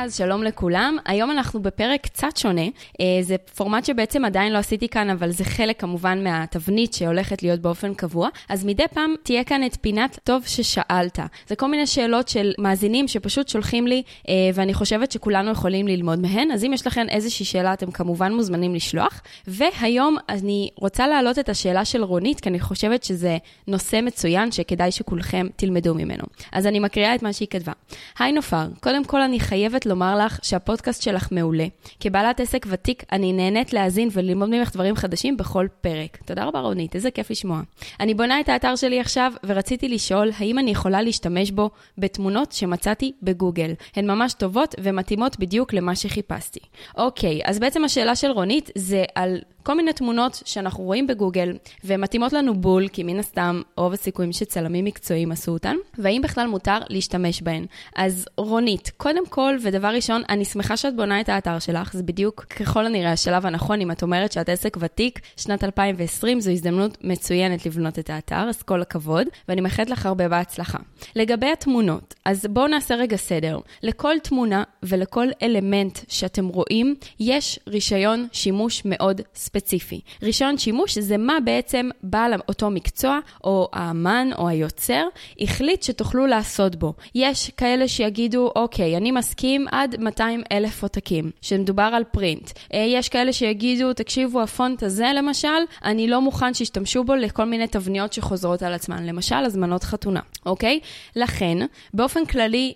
אז שלום לכולם, היום אנחנו בפרק קצת שונה. אה, זה פורמט שבעצם עדיין לא עשיתי כאן, אבל זה חלק כמובן מהתבנית שהולכת להיות באופן קבוע. אז מדי פעם תהיה כאן את פינת טוב ששאלת. זה כל מיני שאלות של מאזינים שפשוט שולחים לי, אה, ואני חושבת שכולנו יכולים ללמוד מהן. אז אם יש לכם איזושהי שאלה, אתם כמובן מוזמנים לשלוח. והיום אני רוצה להעלות את השאלה של רונית, כי אני חושבת שזה נושא מצוין שכדאי שכולכם תלמדו ממנו. אז אני מקריאה את מה שהיא כתבה. היי נופר, קודם כל אני חייבת לומר לך שהפודקאסט שלך מעולה. כבעלת עסק ותיק, אני נהנית להאזין וללמוד ממך דברים חדשים בכל פרק. תודה רבה רונית, איזה כיף לשמוע. אני בונה את האתר שלי עכשיו, ורציתי לשאול האם אני יכולה להשתמש בו בתמונות שמצאתי בגוגל. הן ממש טובות ומתאימות בדיוק למה שחיפשתי. אוקיי, אז בעצם השאלה של רונית זה על כל מיני תמונות שאנחנו רואים בגוגל, והן מתאימות לנו בול, כי מן הסתם רוב הסיכויים שצלמים מקצועיים עשו אותן, והאם בכלל מותר להשתמש בהן. אז רונית, קודם כל, ודבר ראשון, אני שמחה שאת בונה את האתר שלך, זה בדיוק ככל הנראה השלב הנכון, אם את אומרת שאת עסק ותיק, שנת 2020 זו הזדמנות מצוינת לבנות את האתר, אז כל הכבוד, ואני מאחלת לך הרבה בהצלחה. לגבי התמונות, אז בואו נעשה רגע סדר. לכל תמונה ולכל אלמנט שאתם רואים, יש רישיון שימוש מאוד ספציפי. ספציפי. רישיון שימוש זה מה בעצם בעל אותו מקצוע, או האמן או היוצר, החליט שתוכלו לעשות בו. יש כאלה שיגידו, אוקיי, אני מסכים עד 200 אלף עותקים, שמדובר על פרינט. אה, יש כאלה שיגידו, תקשיבו, הפונט הזה למשל, אני לא מוכן שישתמשו בו לכל מיני תבניות שחוזרות על עצמן, למשל הזמנות חתונה, אוקיי? לכן, באופן כללי,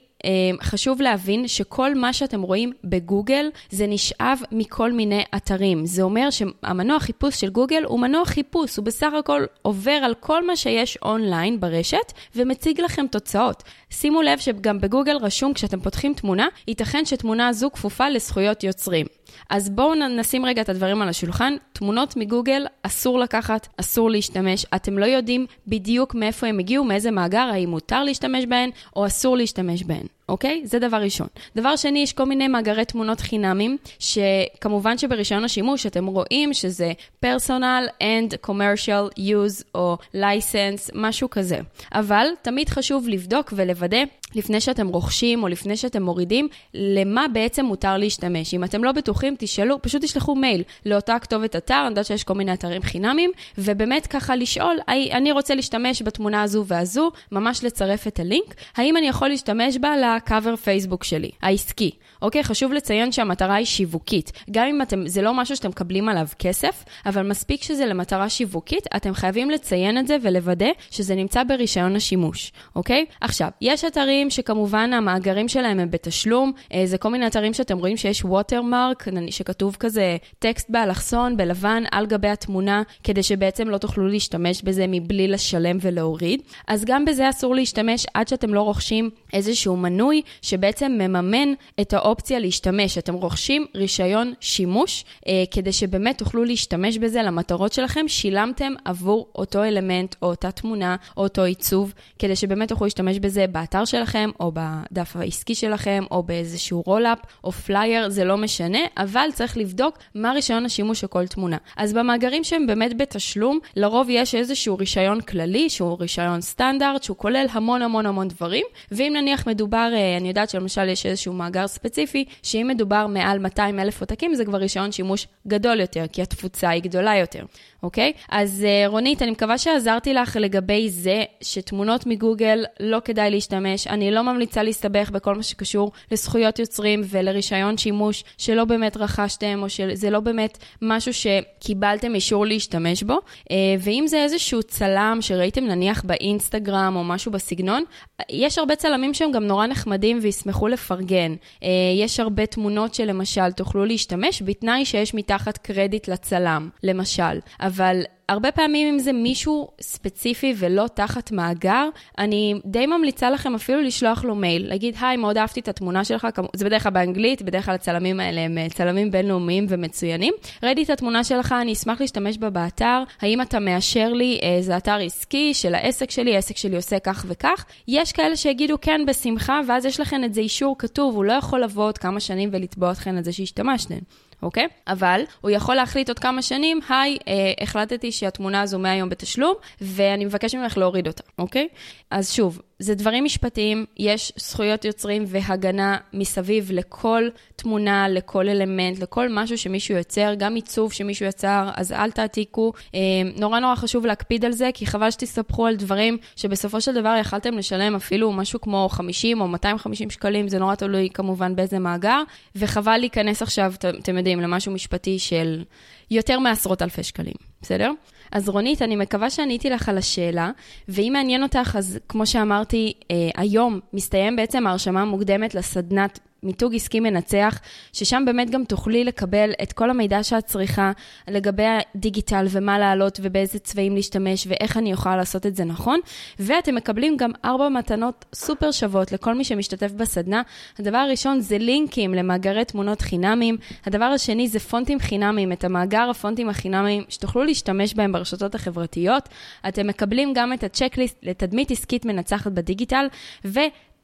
חשוב להבין שכל מה שאתם רואים בגוגל זה נשאב מכל מיני אתרים. זה אומר שהמנוע חיפוש של גוגל הוא מנוע חיפוש, הוא בסך הכל עובר על כל מה שיש אונליין ברשת ומציג לכם תוצאות. שימו לב שגם בגוגל רשום כשאתם פותחים תמונה, ייתכן שתמונה הזו כפופה לזכויות יוצרים. אז בואו נשים רגע את הדברים על השולחן. תמונות מגוגל אסור לקחת, אסור להשתמש. אתם לא יודעים בדיוק מאיפה הם הגיעו, מאיזה מאגר, האם מותר להשתמש בהן או אסור להשתמש בהן. אוקיי? זה דבר ראשון. דבר שני, יש כל מיני מאגרי תמונות חינמים, שכמובן שברישיון השימוש אתם רואים שזה personal and commercial use או license, משהו כזה. אבל תמיד חשוב לבדוק ולוודא לפני שאתם רוכשים או לפני שאתם מורידים, למה בעצם מותר להשתמש. אם אתם לא בטוחים, תשאלו, פשוט תשלחו מייל לאותה כתובת אתר, אני יודעת שיש כל מיני אתרים חינמים, ובאמת ככה לשאול, אני רוצה להשתמש בתמונה הזו והזו, ממש לצרף את הלינק, האם אני יכול להשתמש בה לקאבר פייסבוק שלי, העסקי. אוקיי, חשוב לציין שהמטרה היא שיווקית. גם אם אתם, זה לא משהו שאתם מקבלים עליו כסף, אבל מספיק שזה למטרה שיווקית, אתם חייבים לציין את זה ולוודא שזה נמצא ברישיון השימוש, אוקיי? עכשיו, יש אתרים שכמובן המאגרים שלהם הם בתשלום, אה, זה כל מיני אתרים שאתם רואים שיש ווטרמרק, שכתוב כזה טקסט באלכסון, בלבן, על גבי התמונה, כדי שבעצם לא תוכלו להשתמש בזה מבלי לשלם ולהוריד. אז גם בזה אסור להשתמש עד שאתם לא רוכשים איזשהו מנוי שבעצם מממן את האופציה. להשתמש, אתם רוכשים רישיון שימוש, אה, כדי שבאמת תוכלו להשתמש בזה למטרות שלכם, שילמתם עבור אותו אלמנט או אותה תמונה או אותו עיצוב, כדי שבאמת תוכלו להשתמש בזה באתר שלכם או בדף העסקי שלכם או באיזשהו roll-up או פלייר, זה לא משנה, אבל צריך לבדוק מה רישיון השימוש של כל תמונה. אז במאגרים שהם באמת בתשלום, לרוב יש איזשהו רישיון כללי, שהוא רישיון סטנדרט, שהוא כולל המון המון המון דברים, ואם נניח מדובר, אני יודעת שלמשל יש איזשהו מאגר ספציפי, שאם מדובר מעל 200 אלף עותקים, זה כבר רישיון שימוש גדול יותר, כי התפוצה היא גדולה יותר. אוקיי? אז uh, רונית, אני מקווה שעזרתי לך לגבי זה שתמונות מגוגל לא כדאי להשתמש. אני לא ממליצה להסתבך בכל מה שקשור לזכויות יוצרים ולרישיון שימוש שלא באמת רכשתם, או שזה לא באמת משהו שקיבלתם אישור להשתמש בו. Uh, ואם זה איזשהו צלם שראיתם נניח באינסטגרם או משהו בסגנון, יש הרבה צלמים שהם גם נורא נחמדים וישמחו לפרגן. Uh, יש הרבה תמונות שלמשל תוכלו להשתמש בתנאי שיש מתחת קרדיט לצלם, למשל. אבל הרבה פעמים אם זה מישהו ספציפי ולא תחת מאגר, אני די ממליצה לכם אפילו לשלוח לו מייל, להגיד, היי, מאוד אהבתי את התמונה שלך, זה בדרך כלל באנגלית, בדרך כלל הצלמים האלה הם אה, צלמים בינלאומיים ומצוינים. ראיתי את התמונה שלך, אני אשמח להשתמש בה באתר, האם אתה מאשר לי, איזה אתר עסקי של העסק שלי, העסק שלי עושה כך וכך. יש כאלה שיגידו כן, בשמחה, ואז יש לכם את זה אישור כתוב, הוא לא יכול לבוא עוד כמה שנים ולתבוע אתכם על זה שהשתמשתם. אוקיי? אבל הוא יכול להחליט עוד כמה שנים, היי, אה, החלטתי שהתמונה הזו מהיום בתשלום, ואני מבקש ממך להוריד אותה, אוקיי? אז שוב, זה דברים משפטיים, יש זכויות יוצרים והגנה מסביב לכל תמונה, לכל אלמנט, לכל משהו שמישהו יוצר, גם עיצוב שמישהו יצר, אז אל תעתיקו. אה, נורא נורא חשוב להקפיד על זה, כי חבל שתסתבכו על דברים שבסופו של דבר יכלתם לשלם אפילו משהו כמו 50 או 250 שקלים, זה נורא תלוי כמובן באיזה מאגר, וחבל להיכנס עכשיו, אתם יודעים, למשהו משפטי של יותר מעשרות אלפי שקלים, בסדר? אז רונית, אני מקווה שעניתי לך על השאלה, ואם מעניין אותך, אז כמו שאמרתי, אה, היום מסתיים בעצם ההרשמה המוקדמת לסדנת מיתוג עסקי מנצח, ששם באמת גם תוכלי לקבל את כל המידע שאת צריכה לגבי הדיגיטל ומה לעלות ובאיזה צבעים להשתמש ואיך אני יכולה לעשות את זה נכון. ואתם מקבלים גם ארבע מתנות סופר שוות לכל מי שמשתתף בסדנה. הדבר הראשון זה לינקים למאגרי תמונות חינמיים. הדבר השני זה פונטים חינמיים, את המאגר הפונטים החינמיים שתוכלו להשתמש בהם ברשתות החברתיות. אתם מקבלים גם את הצ'קליסט לתדמית עסקית מנצחת בדיגיטל, ו...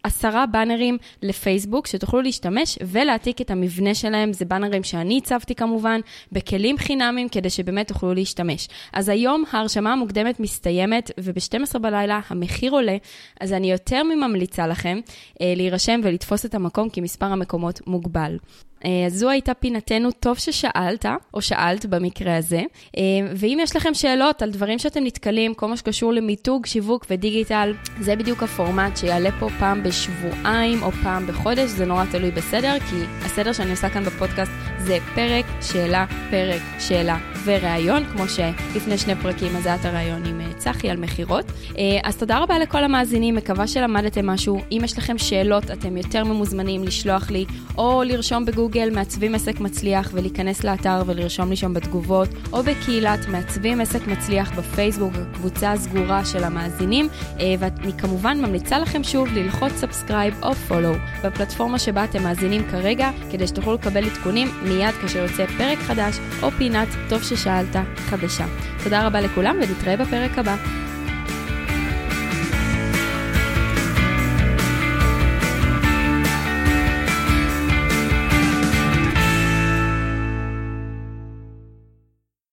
עשרה באנרים לפייסבוק שתוכלו להשתמש ולהעתיק את המבנה שלהם, זה באנרים שאני הצבתי כמובן, בכלים חינמים כדי שבאמת תוכלו להשתמש. אז היום ההרשמה המוקדמת מסתיימת וב-12 בלילה המחיר עולה, אז אני יותר מממליצה לכם אה, להירשם ולתפוס את המקום כי מספר המקומות מוגבל. אה, אז זו הייתה פינתנו, טוב ששאלת, או שאלת במקרה הזה. אה, ואם יש לכם שאלות על דברים שאתם נתקלים, כל מה שקשור למיתוג, שיווק ודיגיטל, זה בדיוק הפורמט שיעלה פה פעם בשבועיים או פעם בחודש, זה נורא תלוי בסדר, כי הסדר שאני עושה כאן בפודקאסט זה פרק, שאלה, פרק, שאלה וראיון, כמו שלפני שני פרקים אז היה את הראיון עם אה, צחי על מכירות. אז תודה רבה לכל המאזינים, מקווה שלמדתם משהו. אם יש לכם שאלות, אתם יותר ממוזמנים לשלוח לי או לרשום בגוגל. מעצבים עסק מצליח ולהיכנס לאתר ולרשום לי שם בתגובות, או בקהילת מעצבים עסק מצליח בפייסבוק, הקבוצה הסגורה של המאזינים, אה, ואני כמובן ממליצה לכם שוב ללחוץ subscribe או follow בפלטפורמה שבה אתם מאזינים כרגע, כדי שתוכלו לקבל עדכונים מיד כאשר יוצא פרק חדש או פינת טוב ששאלת חדשה. תודה רבה לכולם ונתראה בפרק הבא.